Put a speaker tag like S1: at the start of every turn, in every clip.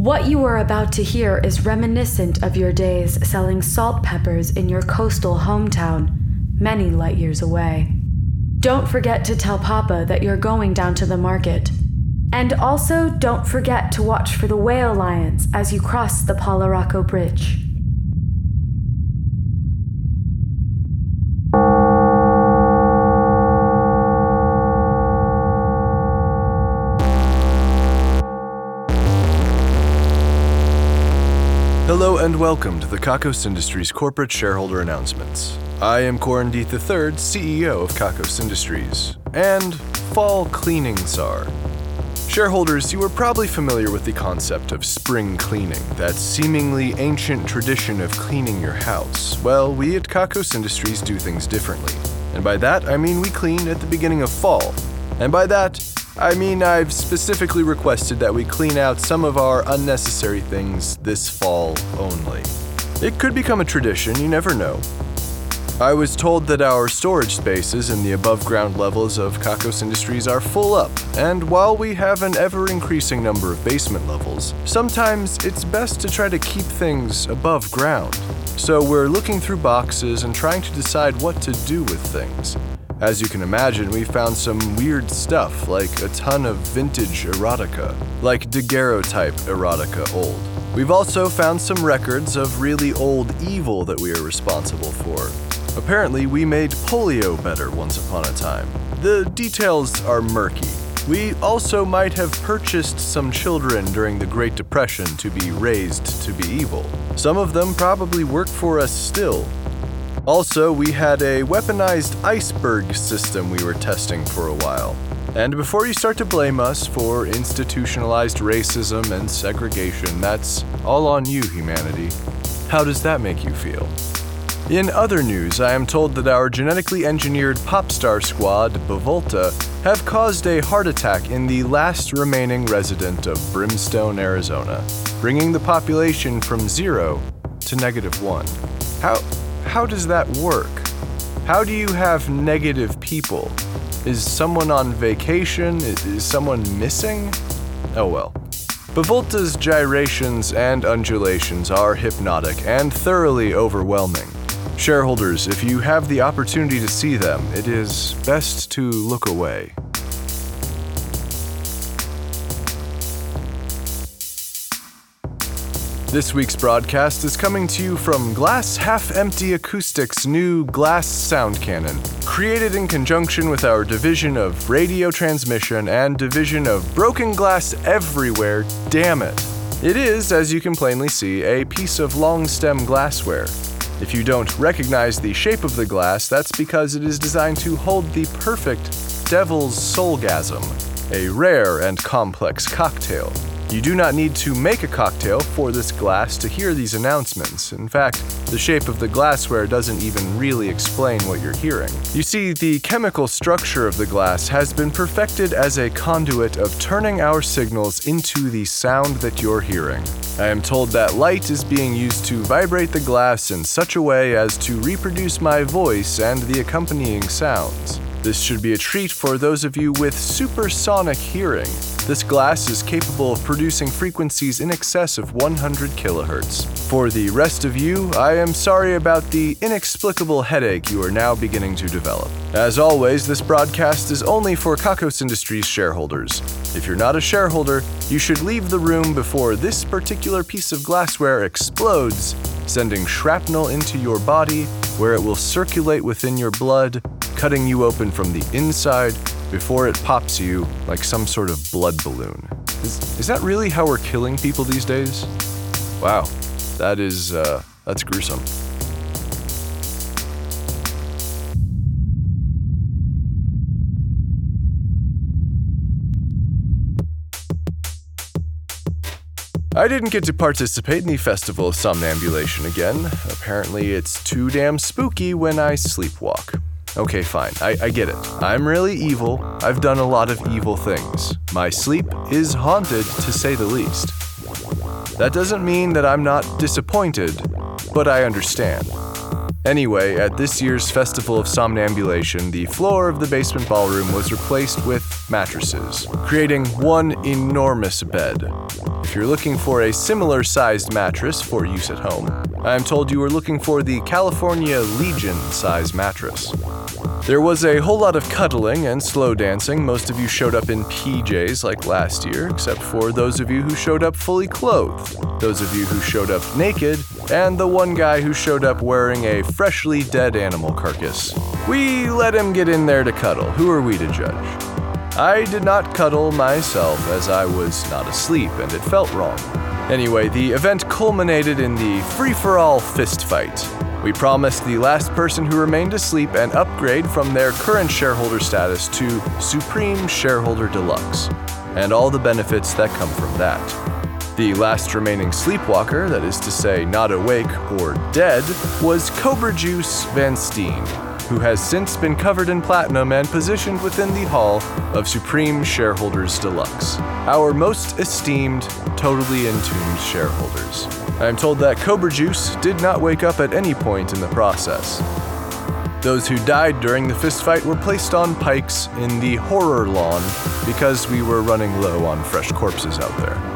S1: What you are about to hear is reminiscent of your days selling salt peppers in your coastal hometown, many light years away. Don't forget to tell Papa that you're going down to the market. And also, don't forget to watch for the whale lions as you cross the Polaraco Bridge.
S2: And welcome to the Kakos Industries corporate shareholder announcements. I am Corandith III, CEO of Kakos Industries, and Fall Cleaning Czar. Shareholders, you are probably familiar with the concept of spring cleaning, that seemingly ancient tradition of cleaning your house. Well, we at Kakos Industries do things differently. And by that, I mean we clean at the beginning of fall. And by that, I mean I've specifically requested that we clean out some of our unnecessary things this fall only. It could become a tradition, you never know. I was told that our storage spaces in the above ground levels of Kakos Industries are full up, and while we have an ever increasing number of basement levels, sometimes it's best to try to keep things above ground. So we're looking through boxes and trying to decide what to do with things. As you can imagine, we found some weird stuff, like a ton of vintage erotica, like daguerreotype erotica old. We've also found some records of really old evil that we are responsible for. Apparently, we made polio better once upon a time. The details are murky. We also might have purchased some children during the Great Depression to be raised to be evil. Some of them probably work for us still. Also, we had a weaponized iceberg system we were testing for a while. And before you start to blame us for institutionalized racism and segregation, that's all on you, humanity. How does that make you feel? In other news, I am told that our genetically engineered pop star squad, Bavolta, have caused a heart attack in the last remaining resident of Brimstone, Arizona, bringing the population from zero to negative one. How, how does that work? How do you have negative people? Is someone on vacation? Is, someone missing? Oh well. Bavolta's gyrations and undulations are hypnotic and thoroughly overwhelming. Shareholders, if you have the opportunity to see them, it is best to look away. This week's broadcast is coming to you from Glass Half Empty Acoustics' new Glass Sound Cannon, created in conjunction with our division of radio transmission and division of broken glass everywhere. Damn it! It is, as you can plainly see, a piece of long stem glassware. If you don't recognize the shape of the glass, that's because it is designed to hold the perfect Devil's Soulgasm, a rare and complex cocktail. You do not need to make a cocktail for this glass to hear these announcements. In fact, the shape of the glassware doesn't even really explain what you're hearing. You see, the chemical structure of the glass has been perfected as a conduit of turning our signals into the sound that you're hearing. I am told that light is being used to vibrate the glass in such a way as to reproduce my voice and the accompanying sounds. This should be a treat for those of you with supersonic hearing. This glass is capable of producing frequencies in excess of 100 kilohertz. For the rest of you, I am sorry about the inexplicable headache you are now beginning to develop. As always, this broadcast is only for Kakos Industries shareholders. If you're not a shareholder, you should leave the room before this particular piece of glassware explodes, sending shrapnel into your body where it will circulate within your blood cutting you open from the inside before it pops you like some sort of blood balloon. Is, is that really how we're killing people these days? Wow, that is, uh, that's gruesome. I didn't get to participate in the Festival of Somnambulation again. Apparently, it's too damn spooky when I sleepwalk. Okay, fine. I, I get it. I'm really evil. I've done a lot of evil things. My sleep is haunted, to say the least. That doesn't mean that I'm not disappointed, but I understand. Anyway, at this year's Festival of Somnambulation, the floor of the basement ballroom was replaced with mattresses, creating one enormous bed. if you're looking for a similar sized mattress for use at home, I am told you are looking for the California Legion size mattress. There was a whole lot of cuddling and slow dancing. Most of you showed up in PJs like last year, except for those of you who showed up fully clothed, those of you who showed up naked, and the one guy who showed up wearing a freshly dead animal carcass. We let him get in there to cuddle. Who are we to judge? I did not cuddle myself as I was not asleep and it felt wrong. Anyway, the event culminated in the free for all fist fight. We promised the last person who remained asleep an upgrade from their current shareholder status to Supreme Shareholder Deluxe, and all the benefits that come from that. The last remaining sleepwalker, that is to say, not awake or dead, was Cobra Juice Van Steen, who has since been covered in platinum and positioned within the Hall of Supreme Shareholders Deluxe, our most esteemed, totally entombed shareholders. I am told that Cobra Juice did not wake up at any point in the process. Those who died during the fistfight were placed on pikes in the horror lawn because we were running low on fresh corpses out there.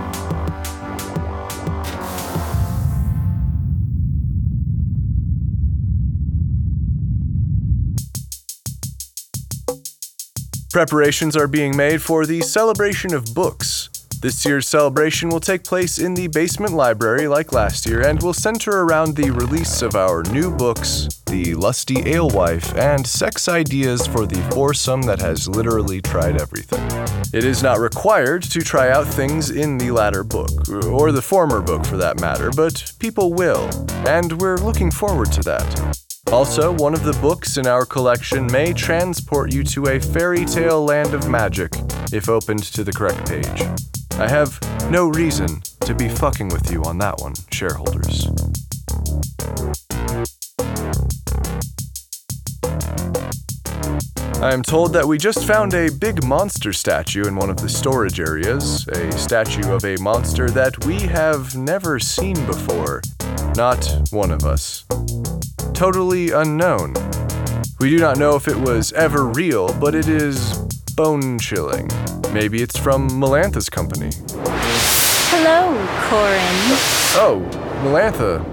S2: Preparations are being made for the celebration of books. This year's celebration will take place in the basement library like last year and will center around the release of our new books, The Lusty Alewife, and Sex Ideas for the Foursome that has literally tried everything. It is not required to try out things in the latter book, or the former book for that matter, but people will, and we're looking forward to that. Also, one of the books in our collection may transport you to a fairy tale land of magic if opened to the correct page. I have no reason to be fucking with you on that one, shareholders. I am told that we just found a big monster statue in one of the storage areas, a statue of a monster that we have never seen before. Not one of us totally unknown. We do not know if it was ever real, but it is bone chilling. Maybe it's from Melantha's company.
S3: Hello, Corin.
S2: Oh, Melantha.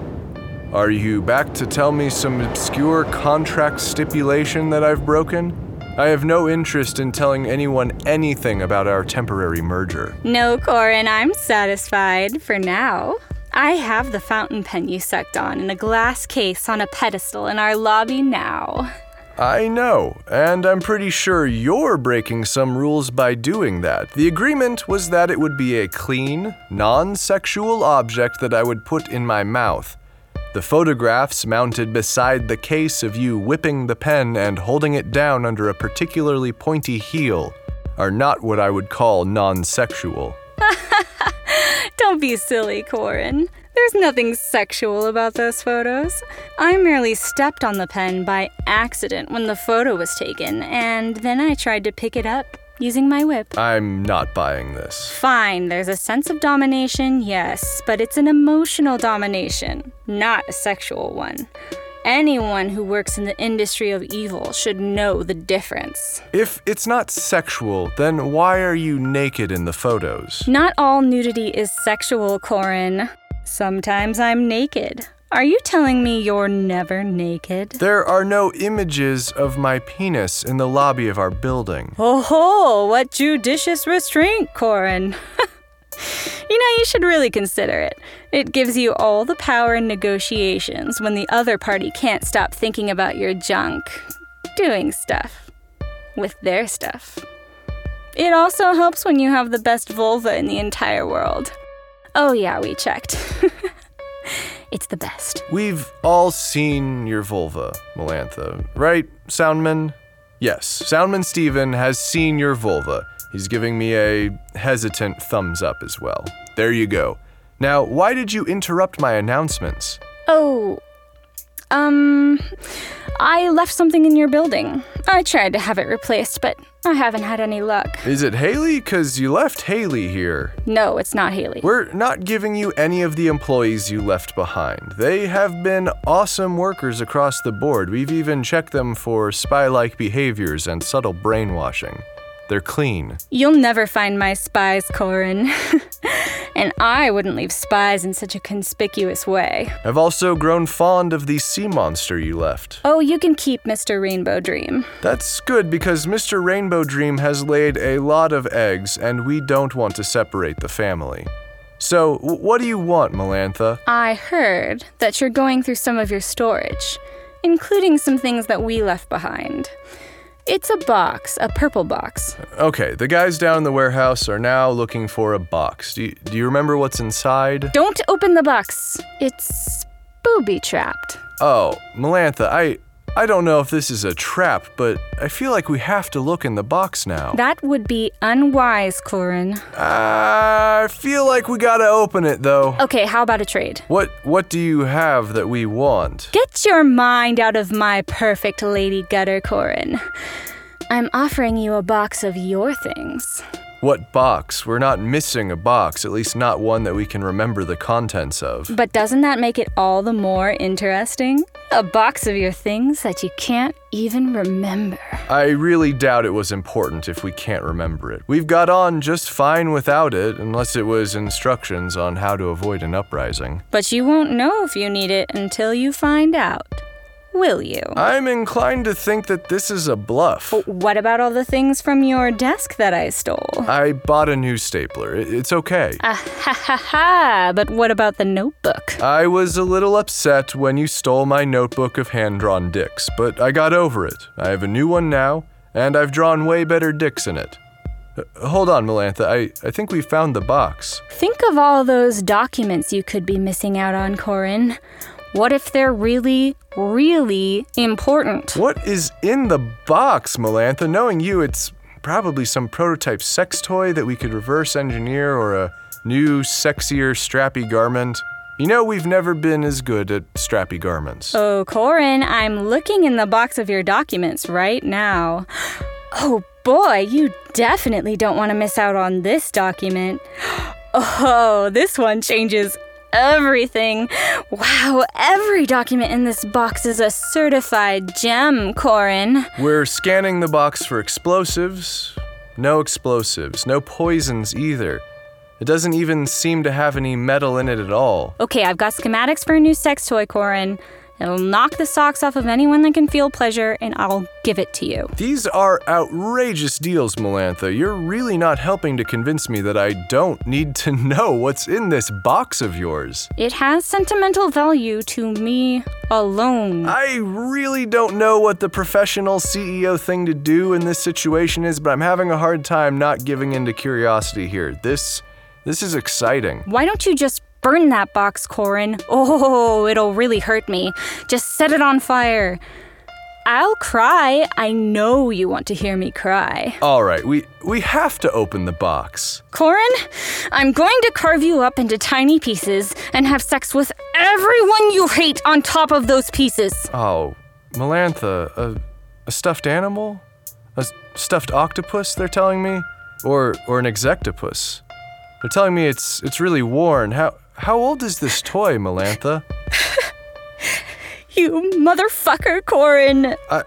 S2: Are you back to tell me some obscure contract stipulation that I've broken? I have no interest in telling anyone anything about our temporary merger.
S3: No, Corin, I'm satisfied for now. I have the fountain pen you sucked on in a glass case on a pedestal in our lobby now.
S2: I know, and I'm pretty sure you're breaking some rules by doing that. The agreement was that it would be a clean, non sexual object that I would put in my mouth. The photographs mounted beside the case of you whipping the pen and holding it down under a particularly pointy heel are not what I would call non sexual.
S3: Don't be silly, Corin. There's nothing sexual about those photos. I merely stepped on the pen by accident when the photo was taken, and then I tried to pick it up using my whip.
S2: I'm not buying this.
S3: Fine, there's a sense of domination, yes, but it's an emotional domination, not a sexual one. Anyone who works in the industry of evil should know the difference.
S2: If it's not sexual, then why are you naked in the photos?
S3: Not all nudity is sexual, Corin. Sometimes I'm naked. Are you telling me you're never naked?
S2: There are no images of my penis in the lobby of our building.
S3: Oh ho, what judicious restraint, Corin. You know, you should really consider it. It gives you all the power in negotiations when the other party can't stop thinking about your junk, doing stuff with their stuff. It also helps when you have the best vulva in the entire world. Oh, yeah, we checked. it's the best.
S2: We've all seen your vulva, Melantha, right, Soundman? Yes, Soundman Steven has seen your vulva. He's giving me a hesitant thumbs up as well. There you go. Now, why did you interrupt my announcements?
S3: Oh, um, I left something in your building. I tried to have it replaced, but I haven't had any luck.
S2: Is it Haley? Because you left Haley here.
S3: No, it's not Haley.
S2: We're not giving you any of the employees you left behind. They have been awesome workers across the board. We've even checked them for spy like behaviors and subtle brainwashing. They're clean.
S3: You'll never find my spies, Corin. and I wouldn't leave spies in such a conspicuous way.
S2: I've also grown fond of the sea monster you left.
S3: Oh, you can keep Mr. Rainbow Dream.
S2: That's good because Mr. Rainbow Dream has laid a lot of eggs, and we don't want to separate the family. So, what do you want, Melantha?
S3: I heard that you're going through some of your storage, including some things that we left behind. It's a box, a purple box.
S2: Okay, the guys down in the warehouse are now looking for a box. Do you, do you remember what's inside?
S3: Don't open the box. It's booby trapped.
S2: Oh, Melantha, I I don't know if this is a trap, but I feel like we have to look in the box now.
S3: That would be unwise, Corin.
S2: I feel like we gotta open it though.
S3: Okay, how about a trade?
S2: What what do you have that we want?
S3: Get your mind out of my perfect lady gutter, Corin. I'm offering you a box of your things.
S2: What box? We're not missing a box, at least not one that we can remember the contents of.
S3: But doesn't that make it all the more interesting? A box of your things that you can't even remember.
S2: I really doubt it was important if we can't remember it. We've got on just fine without it, unless it was instructions on how to avoid an uprising.
S3: But you won't know if you need it until you find out. Will you?
S2: I'm inclined to think that this is a bluff.
S3: What about all the things from your desk that I stole?
S2: I bought a new stapler. It's okay.
S3: Ah ha ha ha! But what about the notebook?
S2: I was a little upset when you stole my notebook of hand drawn dicks, but I got over it. I have a new one now, and I've drawn way better dicks in it. Uh, hold on, Melantha. I, I think we found the box.
S3: Think of all those documents you could be missing out on, Corin. What if they're really, really important?
S2: What is in the box, Melantha? Knowing you, it's probably some prototype sex toy that we could reverse engineer or a new, sexier, strappy garment. You know, we've never been as good at strappy garments.
S3: Oh, Corin, I'm looking in the box of your documents right now. Oh boy, you definitely don't want to miss out on this document. Oh, this one changes everything. Wow, every document in this box is a certified gem, Corin.
S2: We're scanning the box for explosives. No explosives, no poisons either. It doesn't even seem to have any metal in it at all.
S3: Okay, I've got schematics for a new sex toy, Corin. It'll knock the socks off of anyone that can feel pleasure, and I'll give it to you.
S2: These are outrageous deals, Melantha. You're really not helping to convince me that I don't need to know what's in this box of yours.
S3: It has sentimental value to me alone.
S2: I really don't know what the professional CEO thing to do in this situation is, but I'm having a hard time not giving in to curiosity here. This this is exciting.
S3: Why don't you just burn that box, Corin? Oh, it'll really hurt me. Just set it on fire. I'll cry. I know you want to hear me cry.
S2: All right, we we have to open the box.
S3: Corin, I'm going to carve you up into tiny pieces and have sex with everyone you hate on top of those pieces.
S2: Oh, Melantha, a, a stuffed animal? A stuffed octopus, they're telling me? Or or an exectopus? They're telling me it's it's really worn. How how old is this toy, Melantha?
S3: You motherfucker, Corin.
S2: I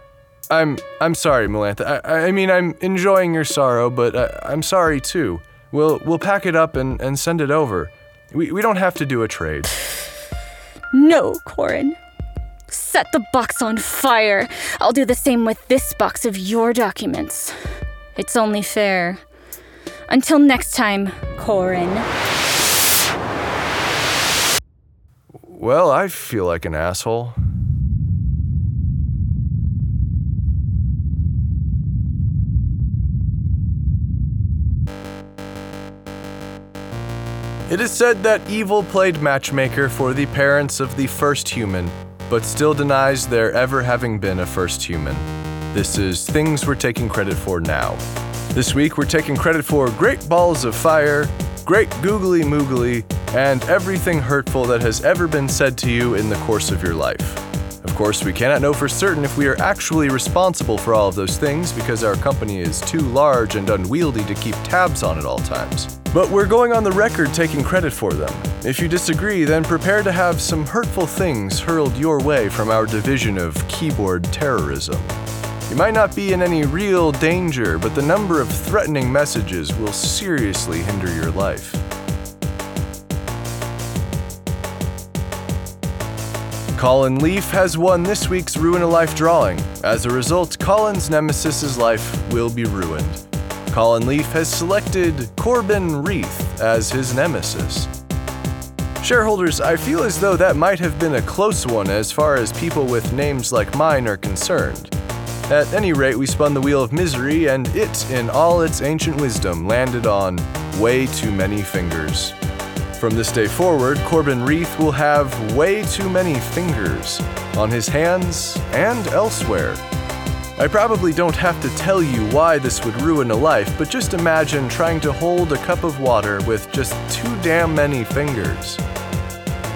S2: I'm I'm sorry, Melantha. I I mean I'm enjoying your sorrow, but I, I'm sorry too. We'll we'll pack it up and, and send it over. We we don't have to do a trade.
S3: No, Corin. Set the box on fire. I'll do the same with this box of your documents. It's only fair. Until next time, Corin.
S2: Well, I feel like an asshole. It is said that evil played matchmaker for the parents of the first human, but still denies there ever having been a first human. This is things we're taking credit for now. This week we're taking credit for Great Balls of Fire, Great Googly Moogly, and everything hurtful that has ever been said to you in the course of your life. Of course, we cannot know for certain if we are actually responsible for all of those things because our company is too large and unwieldy to keep tabs on at all times. But we're going on the record taking credit for them. If you disagree, then prepare to have some hurtful things hurled your way from our division of keyboard terrorism. You might not be in any real danger, but the number of threatening messages will seriously hinder your life. Colin Leaf has won this week's Ruin a Life drawing. As a result, Colin's nemesis's life will be ruined. Colin Leaf has selected Corbin Reith as his nemesis. Shareholders, I feel as though that might have been a close one as far as people with names like mine are concerned. At any rate, we spun the wheel of misery, and it, in all its ancient wisdom, landed on way too many fingers. From this day forward, Corbin Reith will have way too many fingers on his hands and elsewhere. I probably don't have to tell you why this would ruin a life, but just imagine trying to hold a cup of water with just too damn many fingers.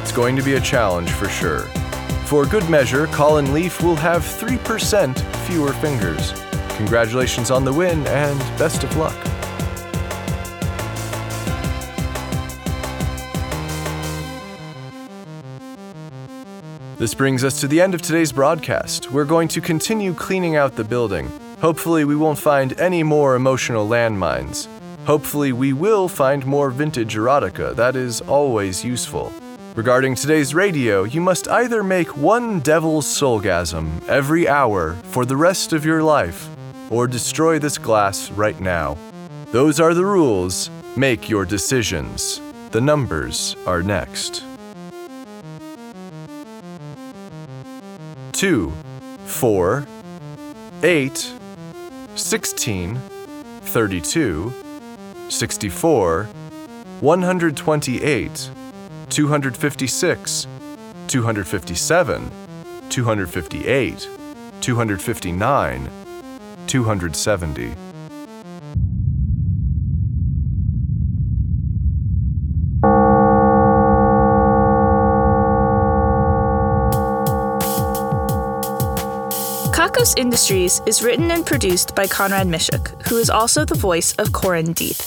S2: It's going to be a challenge for sure. For good measure, Colin Leaf will have 3% fewer fingers. Congratulations on the win and best of luck. This brings us to the end of today's broadcast. We're going to continue cleaning out the building. Hopefully, we won't find any more emotional landmines. Hopefully, we will find more vintage erotica. That is always useful. Regarding today's radio, you must either make one devil's soulgasm every hour for the rest of your life, or destroy this glass right now. Those are the rules. Make your decisions. The numbers are next. 2, 4, 8, 16, 32, 64, 128, 256, 257, 258, 259, 270.
S4: Kakos Industries is written and produced by Conrad Mishuk, who is also the voice of Corin Deep.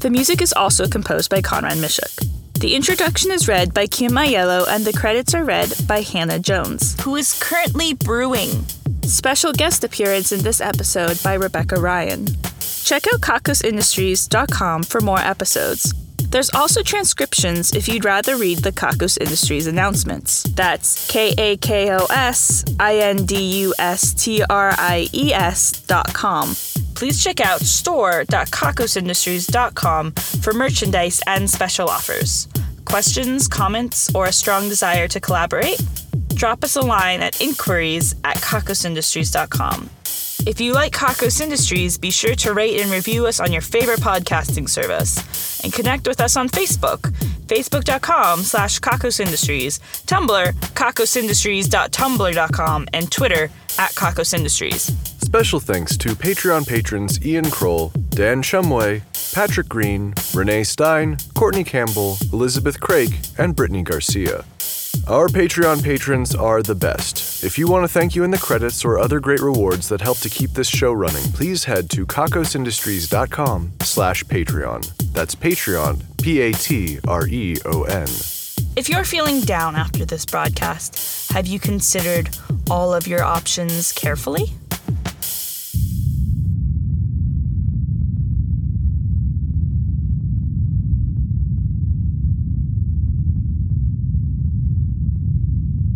S4: The music is also composed by Conrad Mishuk. The introduction is read by Kim Aiello and the credits are read by Hannah Jones.
S5: who is currently brewing.
S4: Special guest appearance in this episode by Rebecca Ryan. Check out kakosindustries.com for more episodes. There's also transcriptions if you'd rather read the Kakos Industries announcements. That's K A K O S I N D U S T R I E S dot com. Please check out store.kakosindustries.com for merchandise and special offers. Questions, comments, or a strong desire to collaborate? Drop us a line at inquiries at kakosindustries.com. If you like Kakos Industries, be sure to rate and review us on your favorite podcasting service. And connect with us on Facebook, facebook.com slash Kakos Industries, Tumblr, kakosindustries.tumblr.com, and Twitter at Kakos Industries.
S2: Special thanks to Patreon patrons Ian Kroll, Dan Shumway, Patrick Green, Renee Stein, Courtney Campbell, Elizabeth Craig, and Brittany Garcia. Our Patreon patrons are the best. If you want to thank you in the credits or other great rewards that help to keep this show running, please head to kakosindustries.com slash Patreon. That's Patreon, P-A-T-R-E-O-N.
S4: If you're feeling down after this broadcast, have you considered all of your options carefully?